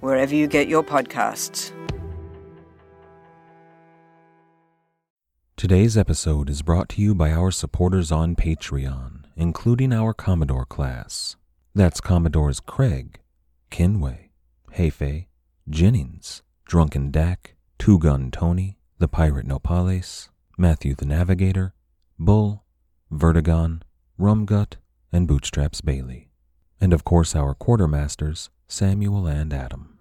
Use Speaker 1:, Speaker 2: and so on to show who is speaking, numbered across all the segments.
Speaker 1: wherever you get your podcasts.
Speaker 2: Today's episode is brought to you by our supporters on Patreon, including our Commodore class. That's Commodores Craig, Kinway, Heifei, Jennings, Drunken Dak, Two Gun Tony, The Pirate Nopales, Matthew the Navigator, Bull, Vertigon, Rumgut, and Bootstraps Bailey. And of course our quartermasters, Samuel and Adam.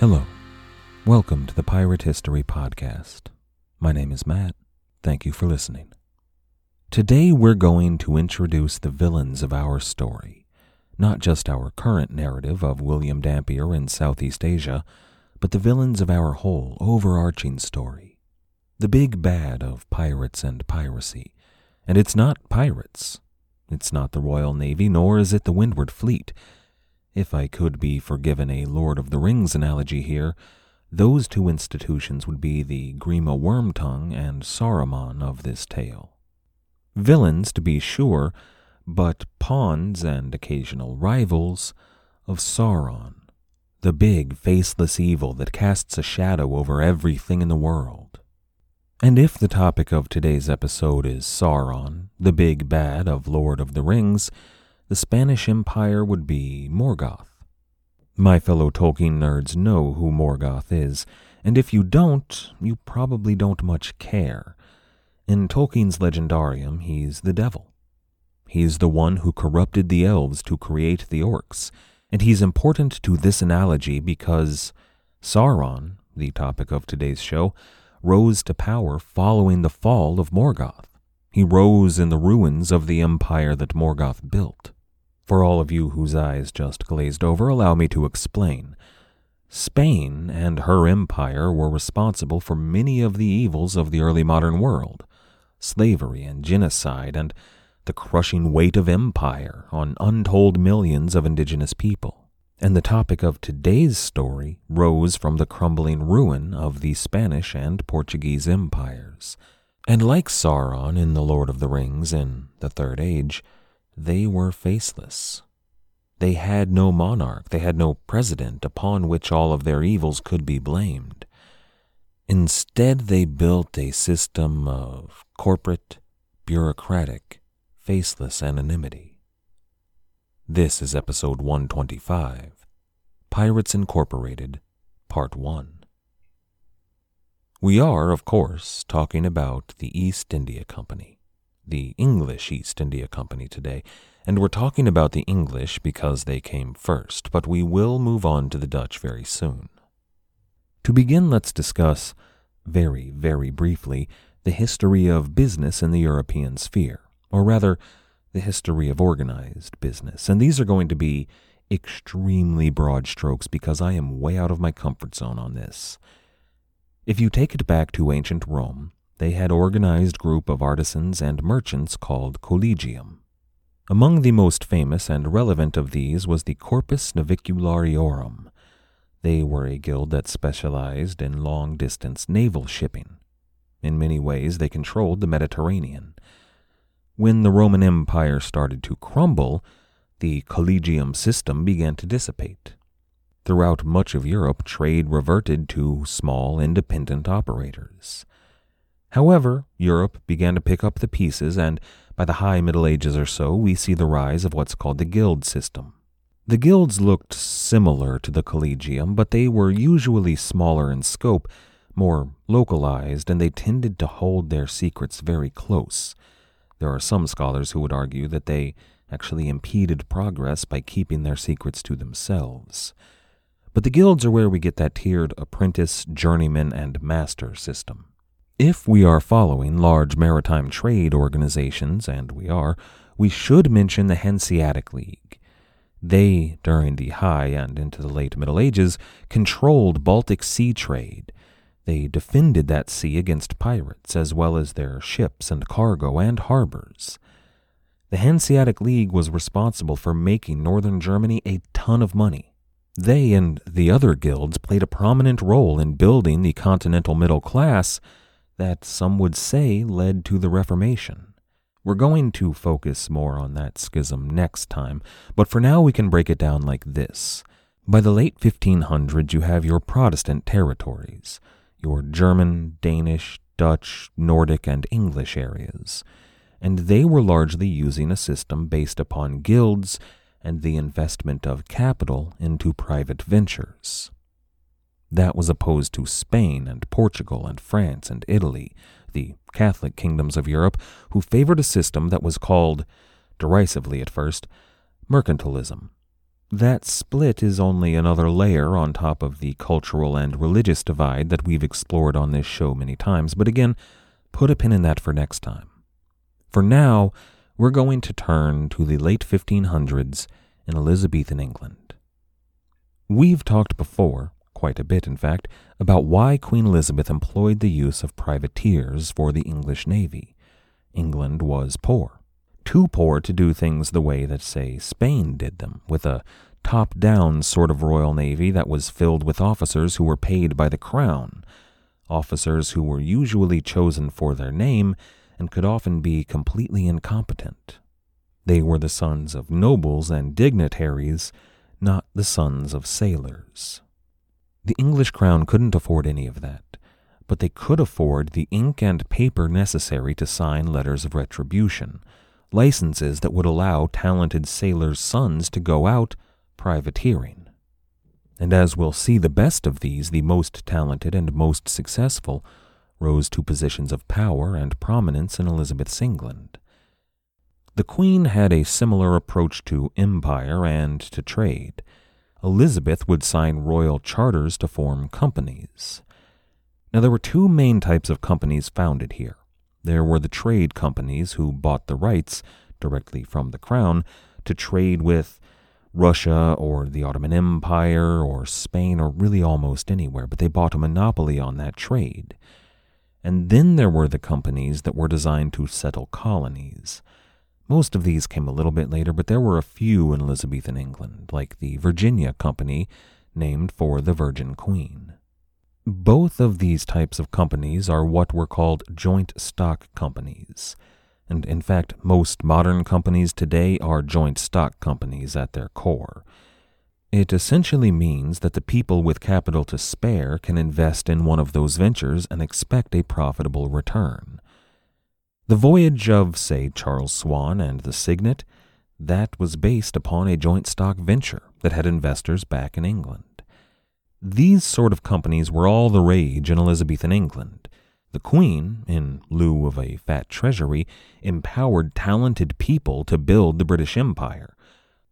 Speaker 2: Hello. Welcome to the Pirate History Podcast. My name is Matt. Thank you for listening. Today we're going to introduce the villains of our story, not just our current narrative of William Dampier in Southeast Asia, but the villains of our whole overarching story. The big bad of pirates and piracy. And it's not pirates. It's not the Royal Navy, nor is it the Windward Fleet. If I could be forgiven a Lord of the Rings analogy here, those two institutions would be the Grima Wormtongue and Saruman of this tale. Villains, to be sure, but pawns and occasional rivals of Sauron, the big, faceless evil that casts a shadow over everything in the world. And if the topic of today's episode is Sauron, the big bad of Lord of the Rings, the Spanish Empire would be Morgoth. My fellow Tolkien nerds know who Morgoth is, and if you don't, you probably don't much care. In Tolkien's Legendarium, he's the devil. He's the one who corrupted the elves to create the orcs, and he's important to this analogy because Sauron, the topic of today's show, rose to power following the fall of Morgoth. He rose in the ruins of the empire that Morgoth built. For all of you whose eyes just glazed over, allow me to explain. Spain and her empire were responsible for many of the evils of the early modern world slavery and genocide, and the crushing weight of empire on untold millions of indigenous people. And the topic of today's story rose from the crumbling ruin of the Spanish and Portuguese empires. And like Sauron in The Lord of the Rings in the Third Age, they were faceless. They had no monarch, they had no president upon which all of their evils could be blamed. Instead, they built a system of corporate, bureaucratic, faceless anonymity. This is episode 125 Pirates Incorporated, Part 1. We are, of course, talking about the East India Company the English East India Company today, and we're talking about the English because they came first, but we will move on to the Dutch very soon. To begin, let's discuss, very, very briefly, the history of business in the European sphere, or rather, the history of organized business. And these are going to be extremely broad strokes because I am way out of my comfort zone on this. If you take it back to ancient Rome, they had organized group of artisans and merchants called collegium. Among the most famous and relevant of these was the Corpus Naviculariorum. They were a guild that specialized in long distance naval shipping. In many ways, they controlled the Mediterranean. When the Roman Empire started to crumble, the collegium system began to dissipate. Throughout much of Europe, trade reverted to small independent operators. However, Europe began to pick up the pieces, and by the high Middle Ages or so, we see the rise of what's called the guild system. The guilds looked similar to the collegium, but they were usually smaller in scope, more localized, and they tended to hold their secrets very close. There are some scholars who would argue that they actually impeded progress by keeping their secrets to themselves. But the guilds are where we get that tiered apprentice, journeyman, and master system. If we are following large maritime trade organizations, and we are, we should mention the Hanseatic League. They, during the High and into the late Middle Ages, controlled Baltic Sea trade. They defended that sea against pirates, as well as their ships and cargo and harbors. The Hanseatic League was responsible for making northern Germany a ton of money. They and the other guilds played a prominent role in building the continental middle class that some would say led to the Reformation. We're going to focus more on that schism next time, but for now we can break it down like this. By the late 1500s, you have your Protestant territories, your German, Danish, Dutch, Nordic, and English areas and they were largely using a system based upon guilds and the investment of capital into private ventures. That was opposed to Spain and Portugal and France and Italy, the Catholic kingdoms of Europe, who favored a system that was called, derisively at first, mercantilism. That split is only another layer on top of the cultural and religious divide that we've explored on this show many times, but again, put a pin in that for next time. For now, we're going to turn to the late 1500s in Elizabethan England. We've talked before, quite a bit in fact, about why Queen Elizabeth employed the use of privateers for the English Navy. England was poor. Too poor to do things the way that, say, Spain did them, with a top down sort of Royal Navy that was filled with officers who were paid by the Crown, officers who were usually chosen for their name and could often be completely incompetent. They were the sons of nobles and dignitaries, not the sons of sailors. The English crown couldn't afford any of that, but they could afford the ink and paper necessary to sign letters of retribution, licenses that would allow talented sailors' sons to go out privateering. And as we'll see, the best of these, the most talented and most successful, rose to positions of power and prominence in Elizabeth's England. The Queen had a similar approach to empire and to trade. Elizabeth would sign royal charters to form companies. Now, there were two main types of companies founded here. There were the trade companies who bought the rights directly from the crown to trade with Russia or the Ottoman Empire or Spain or really almost anywhere, but they bought a monopoly on that trade. And then there were the companies that were designed to settle colonies. Most of these came a little bit later, but there were a few in Elizabethan England, like the Virginia Company, named for the Virgin Queen. Both of these types of companies are what were called joint stock companies. And in fact, most modern companies today are joint stock companies at their core. It essentially means that the people with capital to spare can invest in one of those ventures and expect a profitable return. The voyage of, say, Charles Swan and the Cygnet, that was based upon a joint stock venture that had investors back in England. These sort of companies were all the rage in Elizabethan England. The Queen, in lieu of a fat treasury, empowered talented people to build the British Empire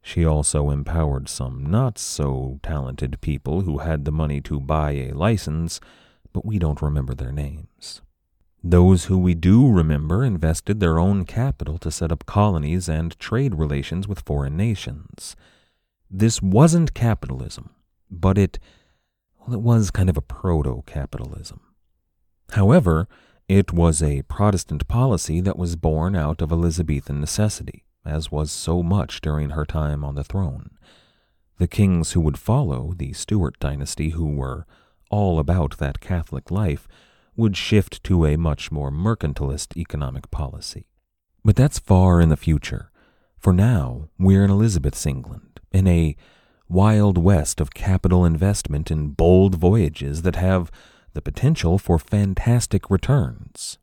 Speaker 2: she also empowered some not so talented people who had the money to buy a license, but we don't remember their names. Those who we do remember invested their own capital to set up colonies and trade relations with foreign nations. This wasn't capitalism, but it, well, it was kind of a proto capitalism. However, it was a Protestant policy that was born out of Elizabethan necessity as was so much during her time on the throne. The kings who would follow the Stuart dynasty, who were all about that Catholic life, would shift to a much more mercantilist economic policy. But that's far in the future. For now, we're in Elizabeth's England, in a wild west of capital investment in bold voyages that have the potential for fantastic returns.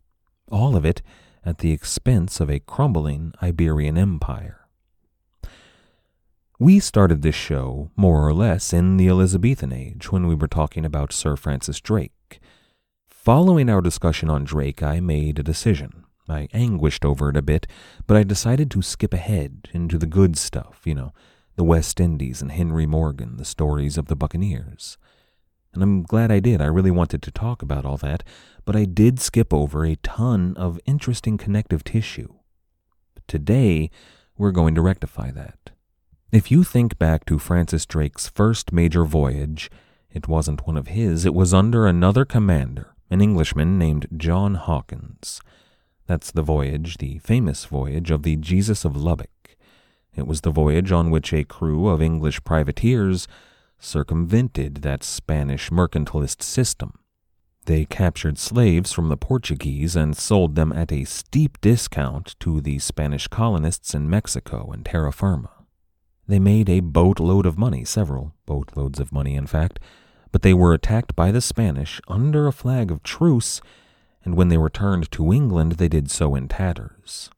Speaker 2: All of it at the expense of a crumbling Iberian empire. We started this show more or less in the Elizabethan age when we were talking about Sir Francis Drake. Following our discussion on Drake, I made a decision. I anguished over it a bit, but I decided to skip ahead into the good stuff, you know, the West Indies and Henry Morgan, the stories of the Buccaneers. And I'm glad I did. I really wanted to talk about all that, but I did skip over a ton of interesting connective tissue. Today, we're going to rectify that. If you think back to Francis Drake's first major voyage, it wasn't one of his, it was under another commander, an Englishman named John Hawkins. That's the voyage, the famous voyage of the Jesus of Lübeck. It was the voyage on which a crew of English privateers circumvented that Spanish mercantilist system. They captured slaves from the Portuguese and sold them at a steep discount to the Spanish colonists in Mexico and terra firma. They made a boatload of money, several boatloads of money, in fact, but they were attacked by the Spanish under a flag of truce and when they returned to England, they did so in tatters.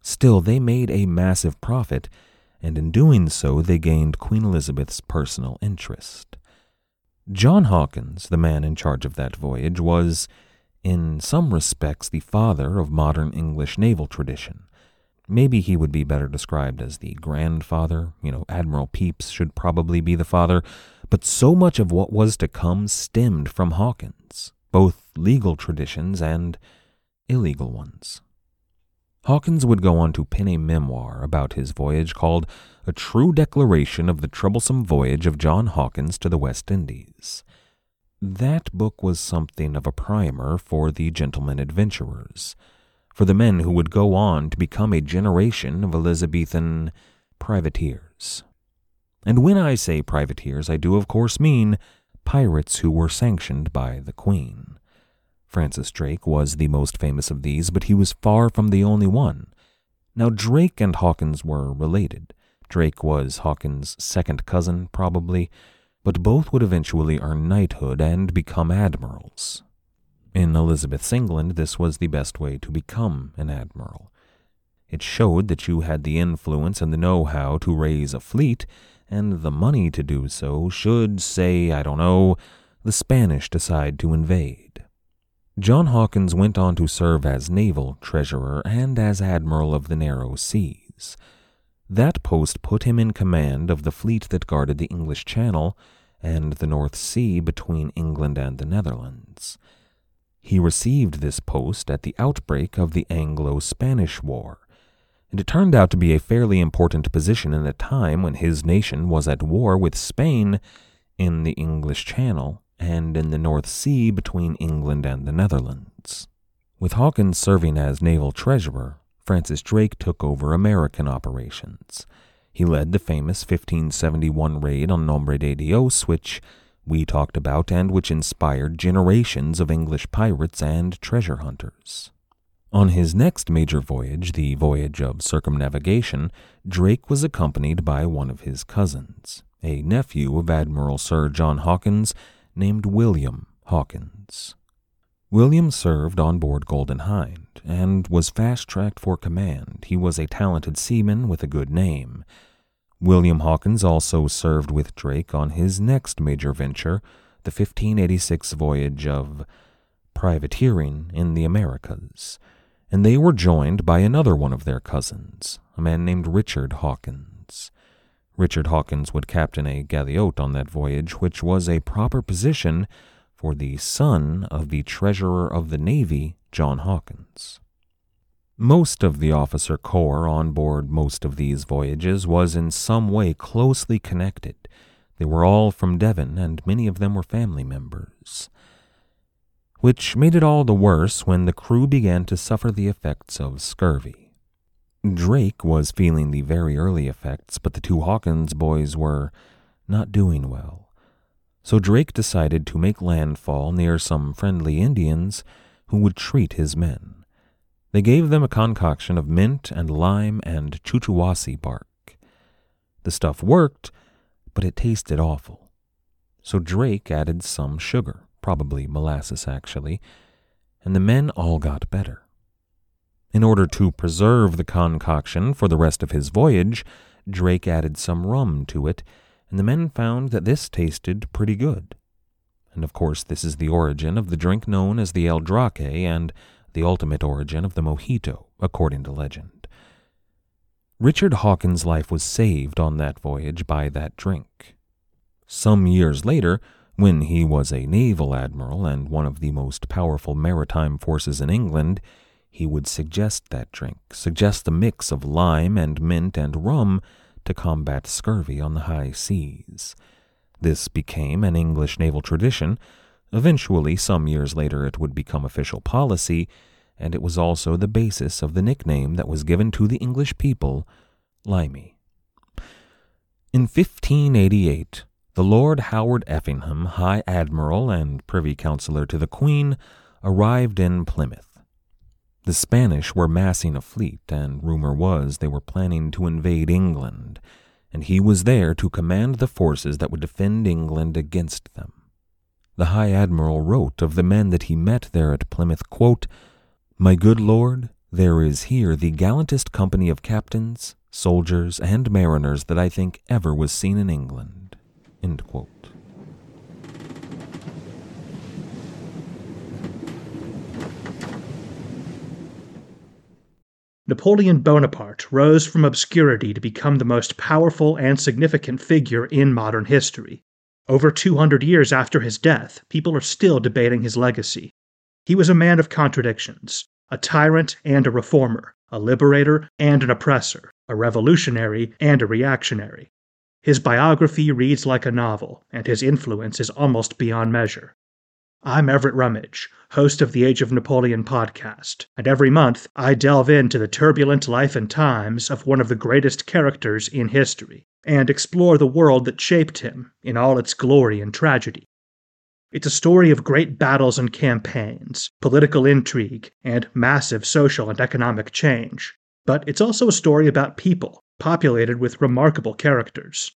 Speaker 2: Still, they made a massive profit, and in doing so, they gained Queen Elizabeth's personal interest. John Hawkins, the man in charge of that voyage, was, in some respects, the father of modern English naval tradition. Maybe he would be better described as the grandfather. You know, Admiral Pepys should probably be the father. But so much of what was to come stemmed from Hawkins both legal traditions and illegal ones. Hawkins would go on to pen a memoir about his voyage called A True Declaration of the Troublesome Voyage of John Hawkins to the West Indies. That book was something of a primer for the gentlemen adventurers, for the men who would go on to become a generation of Elizabethan privateers. And when I say privateers, I do of course mean pirates who were sanctioned by the Queen. Francis Drake was the most famous of these, but he was far from the only one. Now, Drake and Hawkins were related. Drake was Hawkins' second cousin, probably, but both would eventually earn knighthood and become admirals. In Elizabeth's England, this was the best way to become an admiral. It showed that you had the influence and the know how to raise a fleet and the money to do so should, say, I don't know, the Spanish decide to invade. John Hawkins went on to serve as naval treasurer and as admiral of the narrow seas. That post put him in command of the fleet that guarded the English Channel and the North Sea between England and the Netherlands. He received this post at the outbreak of the Anglo Spanish War, and it turned out to be a fairly important position in a time when his nation was at war with Spain in the English Channel and in the North Sea between England and the Netherlands. With Hawkins serving as naval treasurer, Francis Drake took over American operations. He led the famous 1571 raid on Nombre de Dios, which we talked about and which inspired generations of English pirates and treasure hunters. On his next major voyage, the voyage of circumnavigation, Drake was accompanied by one of his cousins, a nephew of Admiral Sir John Hawkins named William Hawkins. William served on board Golden Hind and was fast tracked for command. He was a talented seaman with a good name. William Hawkins also served with Drake on his next major venture, the 1586 voyage of privateering in the Americas and they were joined by another one of their cousins, a man named Richard Hawkins. Richard Hawkins would captain a galliot on that voyage, which was a proper position for the son of the Treasurer of the Navy, John Hawkins. Most of the officer corps on board most of these voyages was in some way closely connected. They were all from Devon, and many of them were family members which made it all the worse when the crew began to suffer the effects of scurvy. Drake was feeling the very early effects, but the two Hawkins boys were not doing well. So Drake decided to make landfall near some friendly Indians who would treat his men. They gave them a concoction of mint and lime and chuchuhuasi bark. The stuff worked, but it tasted awful. So Drake added some sugar probably molasses actually, and the men all got better. In order to preserve the concoction for the rest of his voyage, Drake added some rum to it, and the men found that this tasted pretty good. And of course, this is the origin of the drink known as the El Draque and the ultimate origin of the mojito, according to legend. Richard Hawkins' life was saved on that voyage by that drink. Some years later, when he was a naval admiral and one of the most powerful maritime forces in England, he would suggest that drink, suggest the mix of lime and mint and rum to combat scurvy on the high seas. This became an English naval tradition. Eventually, some years later, it would become official policy, and it was also the basis of the nickname that was given to the English people, Limey. In 1588, the Lord Howard Effingham, High Admiral and Privy Councillor to the Queen, arrived in Plymouth. The Spanish were massing a fleet, and rumor was they were planning to invade England, and he was there to command the forces that would defend England against them. The High Admiral wrote of the men that he met there at Plymouth, quote, My good lord, there is here the gallantest company of captains, soldiers, and mariners that I think ever was seen in England.
Speaker 3: Napoleon Bonaparte rose from obscurity to become the most powerful and significant figure in modern history. Over 200 years after his death, people are still debating his legacy. He was a man of contradictions, a tyrant and a reformer, a liberator and an oppressor, a revolutionary and a reactionary. His biography reads like a novel, and his influence is almost beyond measure. I'm Everett Rummage, host of the Age of Napoleon podcast, and every month I delve into the turbulent life and times of one of the greatest characters in history, and explore the world that shaped him in all its glory and tragedy. It's a story of great battles and campaigns, political intrigue, and massive social and economic change. But it's also a story about people, populated with remarkable characters.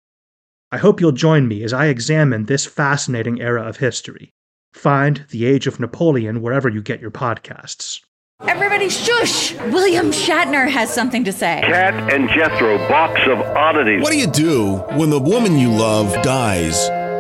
Speaker 3: I hope you'll join me as I examine this fascinating era of history. Find The Age of Napoleon wherever you get your podcasts.
Speaker 4: Everybody shush! William Shatner has something to say.
Speaker 5: Kat and Jethro, box of oddities.
Speaker 6: What do you do when the woman you love dies?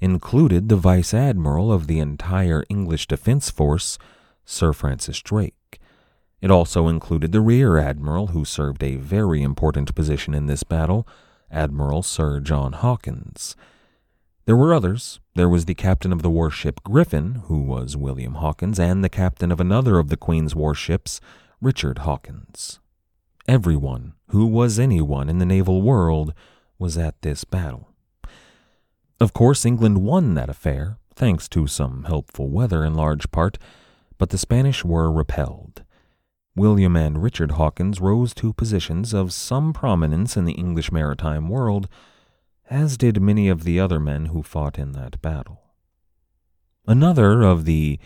Speaker 2: included the Vice Admiral of the entire English Defence Force, Sir Francis Drake. It also included the Rear Admiral, who served a very important position in this battle, Admiral Sir John Hawkins. There were others. There was the captain of the warship Griffin, who was William Hawkins, and the captain of another of the Queen's warships, Richard Hawkins. Everyone who was anyone in the naval world was at this battle. Of course, England won that affair, thanks to some helpful weather in large part, but the Spanish were repelled. William and Richard Hawkins rose to positions of some prominence in the English maritime world, as did many of the other men who fought in that battle. Another of the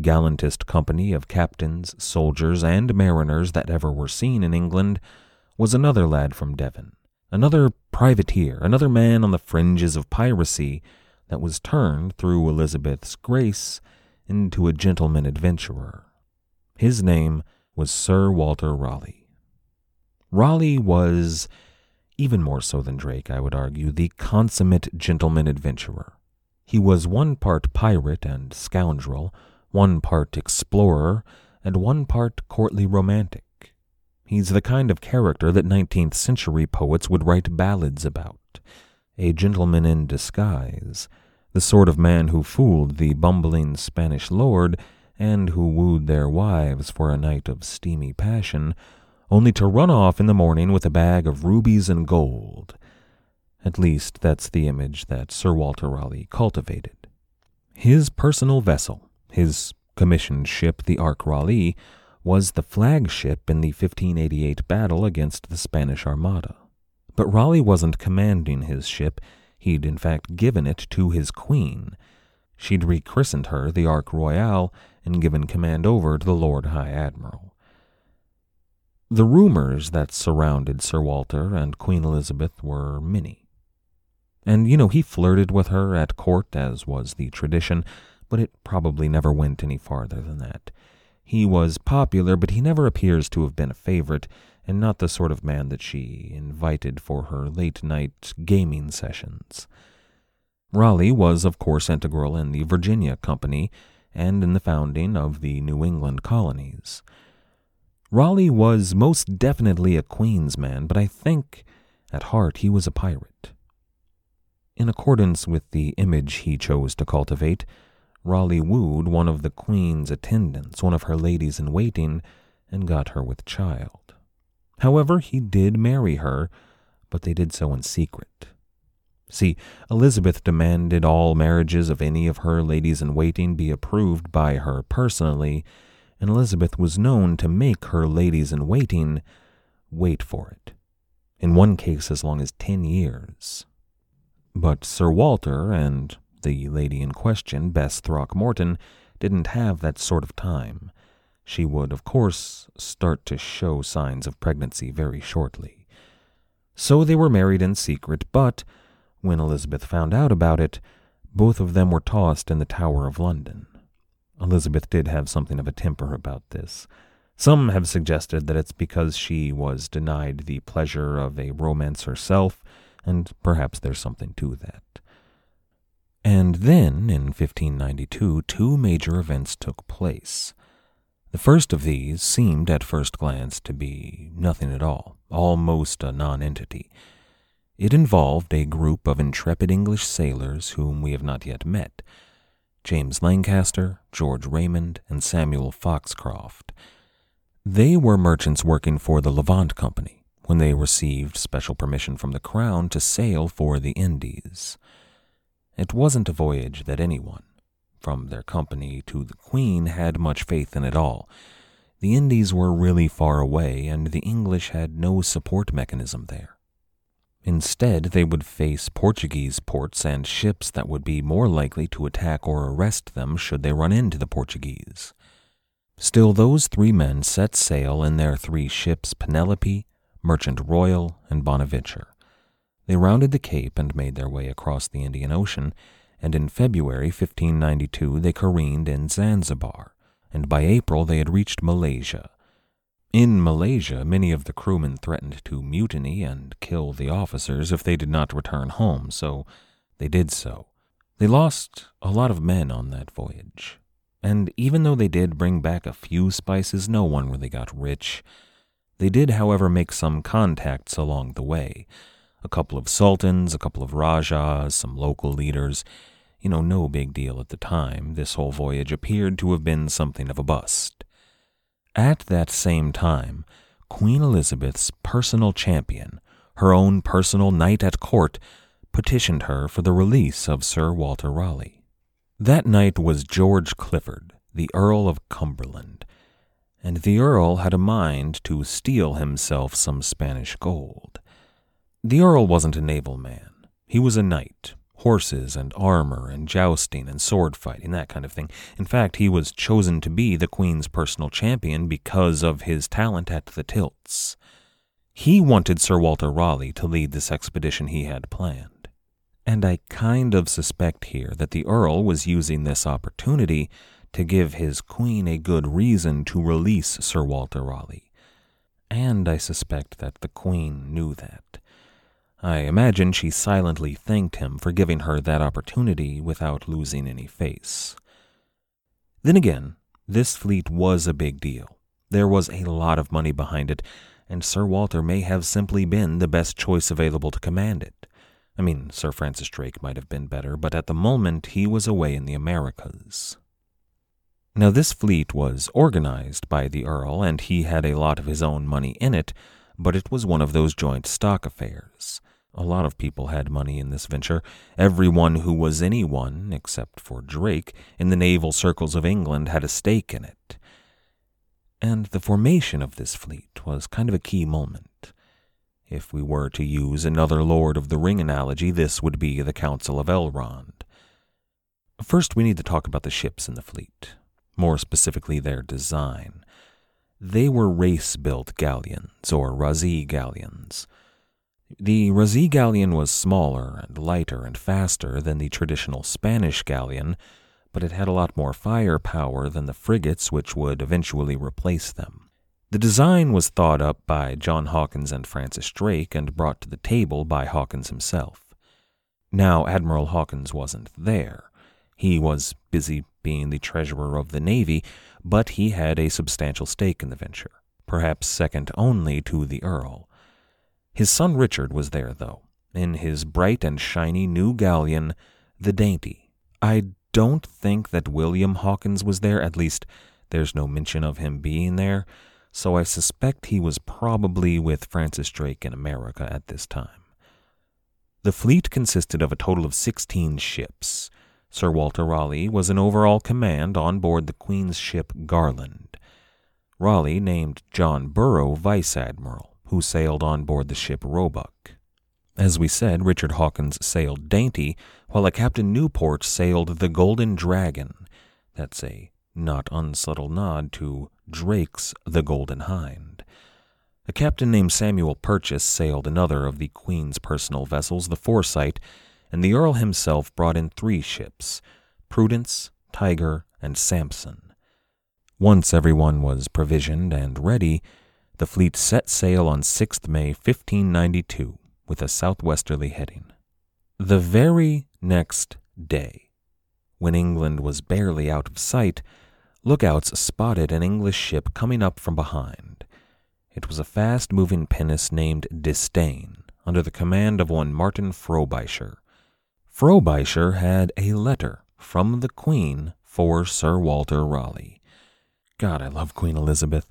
Speaker 2: gallantest company of captains, soldiers, and mariners that ever were seen in England was another lad from Devon, another privateer, another man on the fringes of piracy that was turned through Elizabeth's grace into a gentleman adventurer. His name was Sir Walter Raleigh. Raleigh was, even more so than Drake, I would argue, the consummate gentleman adventurer. He was one part pirate and scoundrel, one part explorer, and one part courtly romantic. He's the kind of character that 19th century poets would write ballads about. A gentleman in disguise, the sort of man who fooled the bumbling Spanish lord and who wooed their wives for a night of steamy passion, only to run off in the morning with a bag of rubies and gold. At least that's the image that Sir Walter Raleigh cultivated. His personal vessel, his commissioned ship, the Ark Raleigh, was the flagship in the 1588 battle against the Spanish Armada. But Raleigh wasn't commanding his ship, he'd in fact given it to his queen. She'd rechristened her the Ark Royal and given command over to the Lord High Admiral. The rumors that surrounded Sir Walter and Queen Elizabeth were many. And, you know, he flirted with her at court, as was the tradition, but it probably never went any farther than that. He was popular, but he never appears to have been a favorite, and not the sort of man that she invited for her late night gaming sessions. Raleigh was, of course, integral in the Virginia Company and in the founding of the New England colonies. Raleigh was most definitely a Queen's man, but I think at heart he was a pirate. In accordance with the image he chose to cultivate, Raleigh wooed one of the Queen's attendants, one of her ladies in waiting, and got her with child. However, he did marry her, but they did so in secret. See, Elizabeth demanded all marriages of any of her ladies in waiting be approved by her personally, and Elizabeth was known to make her ladies in waiting wait for it, in one case as long as ten years. But Sir Walter and the lady in question, Bess Throckmorton, didn't have that sort of time. She would, of course, start to show signs of pregnancy very shortly. So they were married in secret, but when Elizabeth found out about it, both of them were tossed in the Tower of London. Elizabeth did have something of a temper about this. Some have suggested that it's because she was denied the pleasure of a romance herself, and perhaps there's something to that. And then, in 1592, two major events took place. The first of these seemed at first glance to be nothing at all, almost a nonentity. It involved a group of intrepid English sailors whom we have not yet met James Lancaster, George Raymond, and Samuel Foxcroft. They were merchants working for the Levant Company when they received special permission from the Crown to sail for the Indies. It wasn't a voyage that anyone, from their company to the Queen, had much faith in at all. The Indies were really far away, and the English had no support mechanism there. Instead, they would face Portuguese ports and ships that would be more likely to attack or arrest them should they run into the Portuguese. Still, those three men set sail in their three ships Penelope, Merchant Royal, and Bonaventure. They rounded the Cape and made their way across the Indian Ocean, and in February 1592 they careened in Zanzibar, and by April they had reached Malaysia. In Malaysia, many of the crewmen threatened to mutiny and kill the officers if they did not return home, so they did so. They lost a lot of men on that voyage, and even though they did bring back a few spices, no one really got rich. They did, however, make some contacts along the way a couple of sultans, a couple of rajahs, some local leaders. You know, no big deal at the time. This whole voyage appeared to have been something of a bust. At that same time, Queen Elizabeth's personal champion, her own personal knight at court, petitioned her for the release of Sir Walter Raleigh. That knight was George Clifford, the Earl of Cumberland, and the Earl had a mind to steal himself some Spanish gold. The Earl wasn't a naval man. He was a knight, horses and armor and jousting and sword fighting, that kind of thing. In fact, he was chosen to be the Queen's personal champion because of his talent at the tilts. He wanted Sir Walter Raleigh to lead this expedition he had planned. And I kind of suspect here that the Earl was using this opportunity to give his Queen a good reason to release Sir Walter Raleigh. And I suspect that the Queen knew that. I imagine she silently thanked him for giving her that opportunity without losing any face. Then again, this fleet was a big deal. There was a lot of money behind it, and Sir Walter may have simply been the best choice available to command it. I mean, Sir Francis Drake might have been better, but at the moment he was away in the Americas. Now, this fleet was organized by the Earl, and he had a lot of his own money in it, but it was one of those joint stock affairs. A lot of people had money in this venture, everyone who was anyone, except for Drake, in the naval circles of England had a stake in it. And the formation of this fleet was kind of a key moment. If we were to use another Lord of the Ring analogy, this would be the Council of Elrond. First, we need to talk about the ships in the fleet, more specifically their design. They were race built galleons, or Razi galleons. The Razi galleon was smaller and lighter and faster than the traditional Spanish galleon, but it had a lot more firepower than the frigates which would eventually replace them. The design was thought up by John Hawkins and Francis Drake and brought to the table by Hawkins himself. Now, Admiral Hawkins wasn't there. He was busy being the treasurer of the Navy, but he had a substantial stake in the venture, perhaps second only to the Earl. His son Richard was there, though, in his bright and shiny new galleon, the Dainty. I don't think that William Hawkins was there, at least there's no mention of him being there, so I suspect he was probably with Francis Drake in America at this time. The fleet consisted of a total of 16 ships. Sir Walter Raleigh was in overall command on board the Queen's ship Garland. Raleigh named John Burrough vice admiral who sailed on board the ship Roebuck. As we said, Richard Hawkins sailed Dainty, while a Captain Newport sailed the Golden Dragon. That's a not unsubtle nod to Drake's The Golden Hind. A captain named Samuel Purchase sailed another of the Queen's personal vessels, the Foresight, and the Earl himself brought in three ships Prudence, Tiger, and Samson. Once everyone was provisioned and ready, the fleet set sail on 6th May 1592 with a southwesterly heading. The very next day, when England was barely out of sight, lookouts spotted an English ship coming up from behind. It was a fast moving pinnace named Disdain, under the command of one Martin Frobisher. Frobisher had a letter from the Queen for Sir Walter Raleigh. God, I love Queen Elizabeth.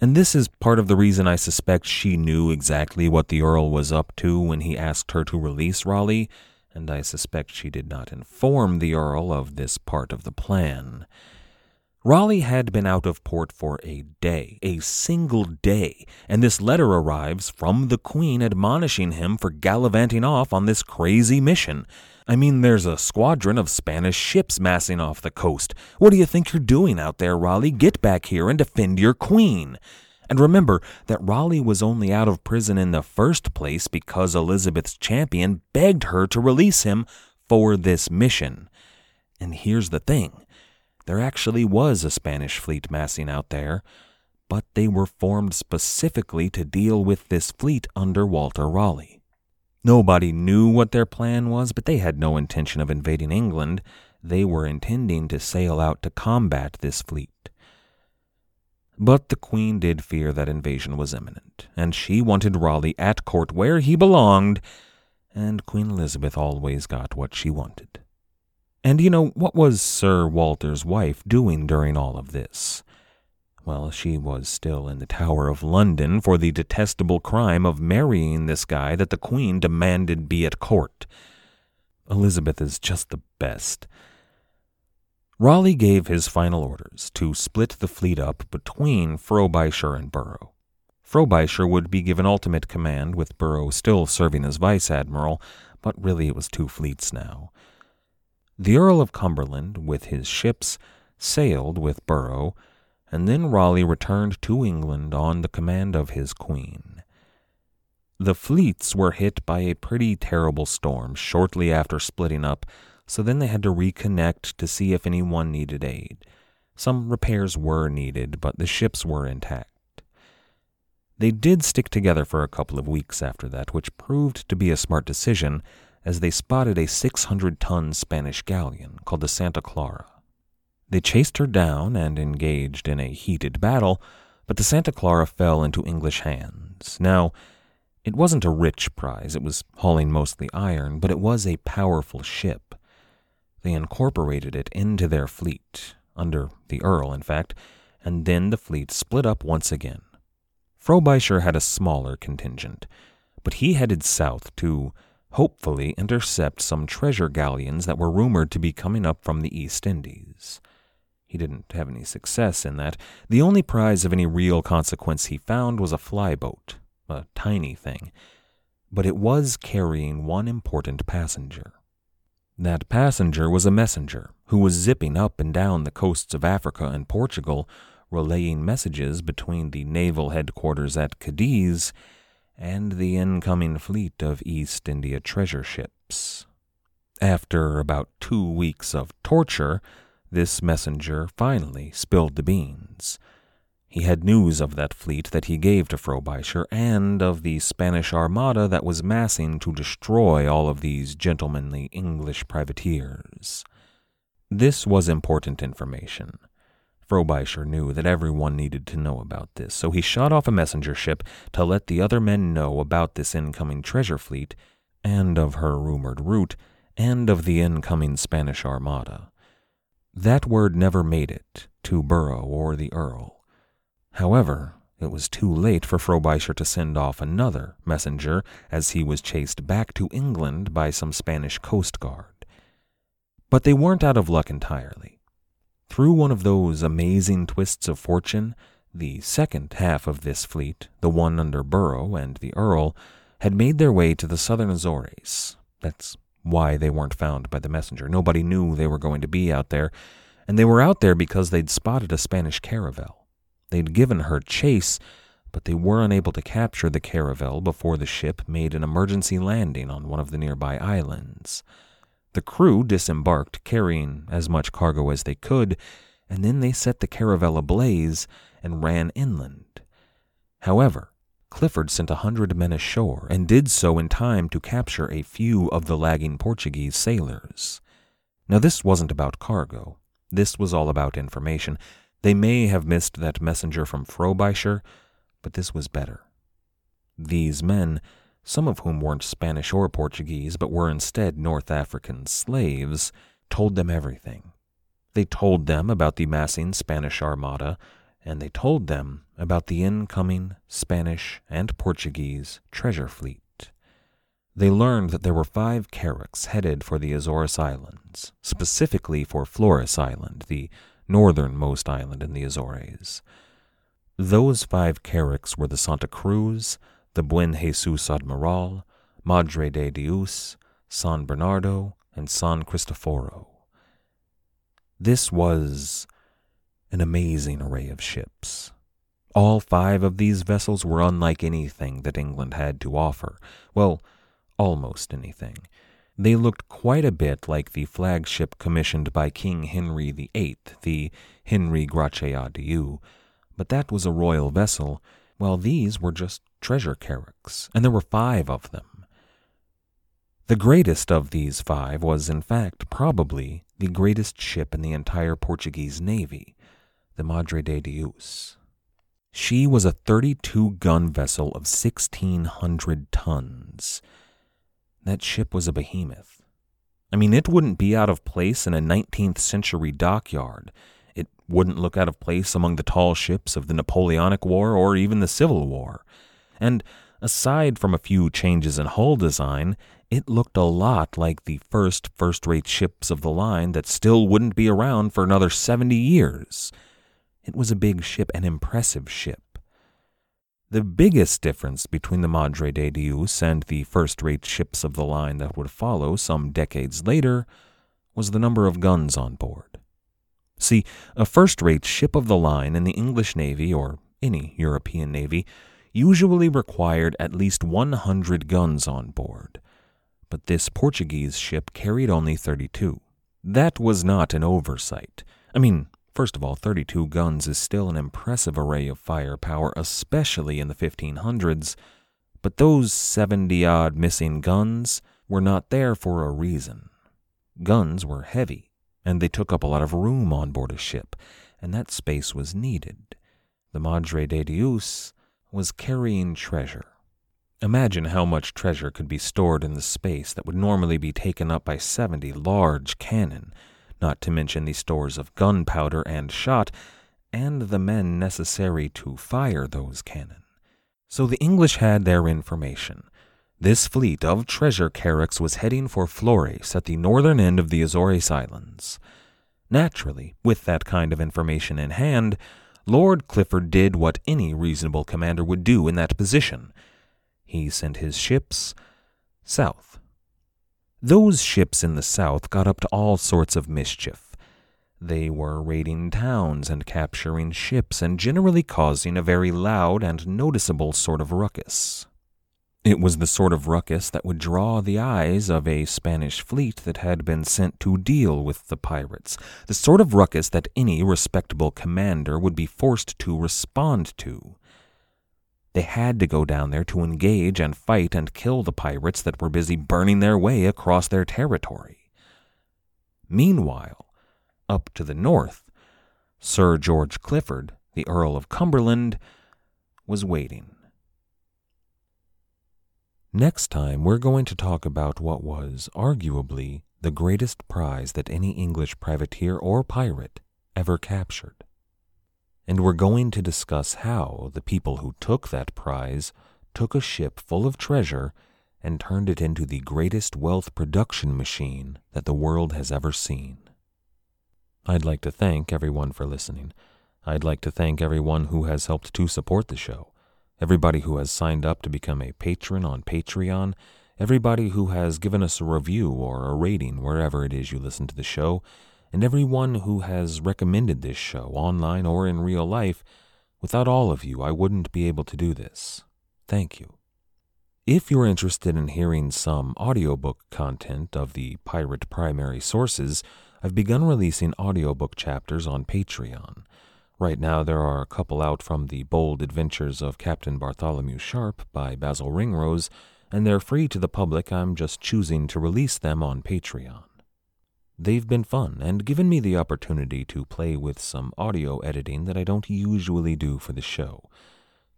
Speaker 2: And this is part of the reason I suspect she knew exactly what the Earl was up to when he asked her to release Raleigh, and I suspect she did not inform the Earl of this part of the plan. Raleigh had been out of port for a day, a single day, and this letter arrives from the Queen admonishing him for gallivanting off on this crazy mission. I mean, there's a squadron of Spanish ships massing off the coast. What do you think you're doing out there, Raleigh? Get back here and defend your queen. And remember that Raleigh was only out of prison in the first place because Elizabeth's champion begged her to release him for this mission. And here's the thing there actually was a Spanish fleet massing out there, but they were formed specifically to deal with this fleet under Walter Raleigh. Nobody knew what their plan was, but they had no intention of invading England. They were intending to sail out to combat this fleet. But the Queen did fear that invasion was imminent, and she wanted Raleigh at court where he belonged, and Queen Elizabeth always got what she wanted. And you know, what was Sir Walter's wife doing during all of this? Well, she was still in the Tower of London for the detestable crime of marrying this guy that the Queen demanded be at court. Elizabeth is just the best. Raleigh gave his final orders to split the fleet up between Frobisher and Burrough. Frobisher would be given ultimate command, with Burrough still serving as vice admiral, but really it was two fleets now. The Earl of Cumberland, with his ships, sailed with Burrough and then Raleigh returned to England on the command of his queen. The fleets were hit by a pretty terrible storm shortly after splitting up, so then they had to reconnect to see if anyone needed aid. Some repairs were needed, but the ships were intact. They did stick together for a couple of weeks after that, which proved to be a smart decision, as they spotted a 600 ton Spanish galleon called the Santa Clara. They chased her down and engaged in a heated battle, but the Santa Clara fell into English hands. Now, it wasn't a rich prize, it was hauling mostly iron, but it was a powerful ship. They incorporated it into their fleet, under the Earl, in fact, and then the fleet split up once again. Frobisher had a smaller contingent, but he headed south to hopefully intercept some treasure galleons that were rumored to be coming up from the East Indies. He didn't have any success in that. The only prize of any real consequence he found was a flyboat, a tiny thing, but it was carrying one important passenger. That passenger was a messenger who was zipping up and down the coasts of Africa and Portugal, relaying messages between the naval headquarters at Cadiz and the incoming fleet of East India treasure ships. After about two weeks of torture, this messenger finally spilled the beans. He had news of that fleet that he gave to Frobisher and of the Spanish armada that was massing to destroy all of these gentlemanly English privateers. This was important information. Frobisher knew that everyone needed to know about this, so he shot off a messenger ship to let the other men know about this incoming treasure fleet, and of her rumored route, and of the incoming Spanish armada. That word never made it to Burrough or the Earl. However, it was too late for Frobisher to send off another messenger as he was chased back to England by some Spanish coast guard. But they weren't out of luck entirely. Through one of those amazing twists of fortune, the second half of this fleet, the one under Burrough and the Earl, had made their way to the southern Azores. That's why they weren't found by the messenger. Nobody knew they were going to be out there, and they were out there because they'd spotted a Spanish caravel. They'd given her chase, but they were unable to capture the caravel before the ship made an emergency landing on one of the nearby islands. The crew disembarked, carrying as much cargo as they could, and then they set the caravel ablaze and ran inland. However, Clifford sent a hundred men ashore and did so in time to capture a few of the lagging Portuguese sailors. Now, this wasn't about cargo. This was all about information. They may have missed that messenger from Frobisher, but this was better. These men some of whom weren't Spanish or Portuguese, but were instead North African slaves, told them everything. They told them about the massing Spanish armada, and they told them about the incoming Spanish and Portuguese treasure fleet. They learned that there were five carracks headed for the Azores Islands, specifically for Flores Island, the northernmost island in the Azores. Those five carracks were the Santa Cruz, the Buen Jesus Admiral, Madre de Dios, San Bernardo, and San Cristoforo. This was an amazing array of ships. All five of these vessels were unlike anything that England had to offer. Well, almost anything. They looked quite a bit like the flagship commissioned by King Henry VIII, the Henry Grace à Dieu, but that was a royal vessel, while these were just treasure carracks, and there were five of them. The greatest of these five was, in fact, probably the greatest ship in the entire Portuguese navy, the Madre de Dios. She was a 32 gun vessel of 1,600 tons. That ship was a behemoth. I mean, it wouldn't be out of place in a 19th century dockyard It wouldn't look out of place among the tall ships of the Napoleonic War or even the Civil War. And aside from a few changes in hull design, it looked a lot like the first first rate ships of the line that still wouldn't be around for another 70 years. It was a big ship, an impressive ship. The biggest difference between the Madre de Dios and the first rate ships of the line that would follow some decades later was the number of guns on board. See, a first rate ship of the line in the English Navy or any European Navy usually required at least 100 guns on board, but this Portuguese ship carried only 32. That was not an oversight. I mean, first of all, 32 guns is still an impressive array of firepower, especially in the 1500s, but those 70 odd missing guns were not there for a reason. Guns were heavy and they took up a lot of room on board a ship, and that space was needed. The Madre de Dios was carrying treasure. Imagine how much treasure could be stored in the space that would normally be taken up by 70 large cannon, not to mention the stores of gunpowder and shot, and the men necessary to fire those cannon. So the English had their information. This fleet of treasure carracks was heading for Flores at the northern end of the Azores Islands. Naturally, with that kind of information in hand, Lord Clifford did what any reasonable commander would do in that position. He sent his ships south. Those ships in the south got up to all sorts of mischief. They were raiding towns and capturing ships and generally causing a very loud and noticeable sort of ruckus. It was the sort of ruckus that would draw the eyes of a Spanish fleet that had been sent to deal with the pirates, the sort of ruckus that any respectable commander would be forced to respond to. They had to go down there to engage and fight and kill the pirates that were busy burning their way across their territory. Meanwhile, up to the north, Sir George Clifford, the Earl of Cumberland, was waiting. Next time, we're going to talk about what was, arguably, the greatest prize that any English privateer or pirate ever captured. And we're going to discuss how the people who took that prize took a ship full of treasure and turned it into the greatest wealth production machine that the world has ever seen. I'd like to thank everyone for listening. I'd like to thank everyone who has helped to support the show everybody who has signed up to become a patron on Patreon, everybody who has given us a review or a rating wherever it is you listen to the show, and everyone who has recommended this show online or in real life. Without all of you, I wouldn't be able to do this. Thank you. If you're interested in hearing some audiobook content of the Pirate Primary Sources, I've begun releasing audiobook chapters on Patreon. Right now, there are a couple out from The Bold Adventures of Captain Bartholomew Sharp by Basil Ringrose, and they're free to the public. I'm just choosing to release them on Patreon. They've been fun and given me the opportunity to play with some audio editing that I don't usually do for the show.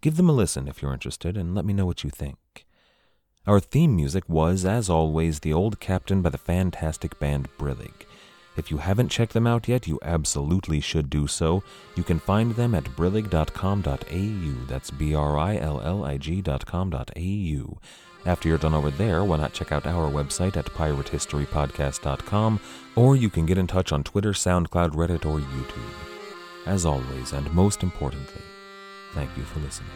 Speaker 2: Give them a listen if you're interested and let me know what you think. Our theme music was, as always, The Old Captain by the fantastic band Brillig. If you haven't checked them out yet, you absolutely should do so. You can find them at brillig.com.au. That's B R I L L I G.com.au. After you're done over there, why not check out our website at piratehistorypodcast.com, or you can get in touch on Twitter, SoundCloud, Reddit, or YouTube. As always, and most importantly, thank you for listening.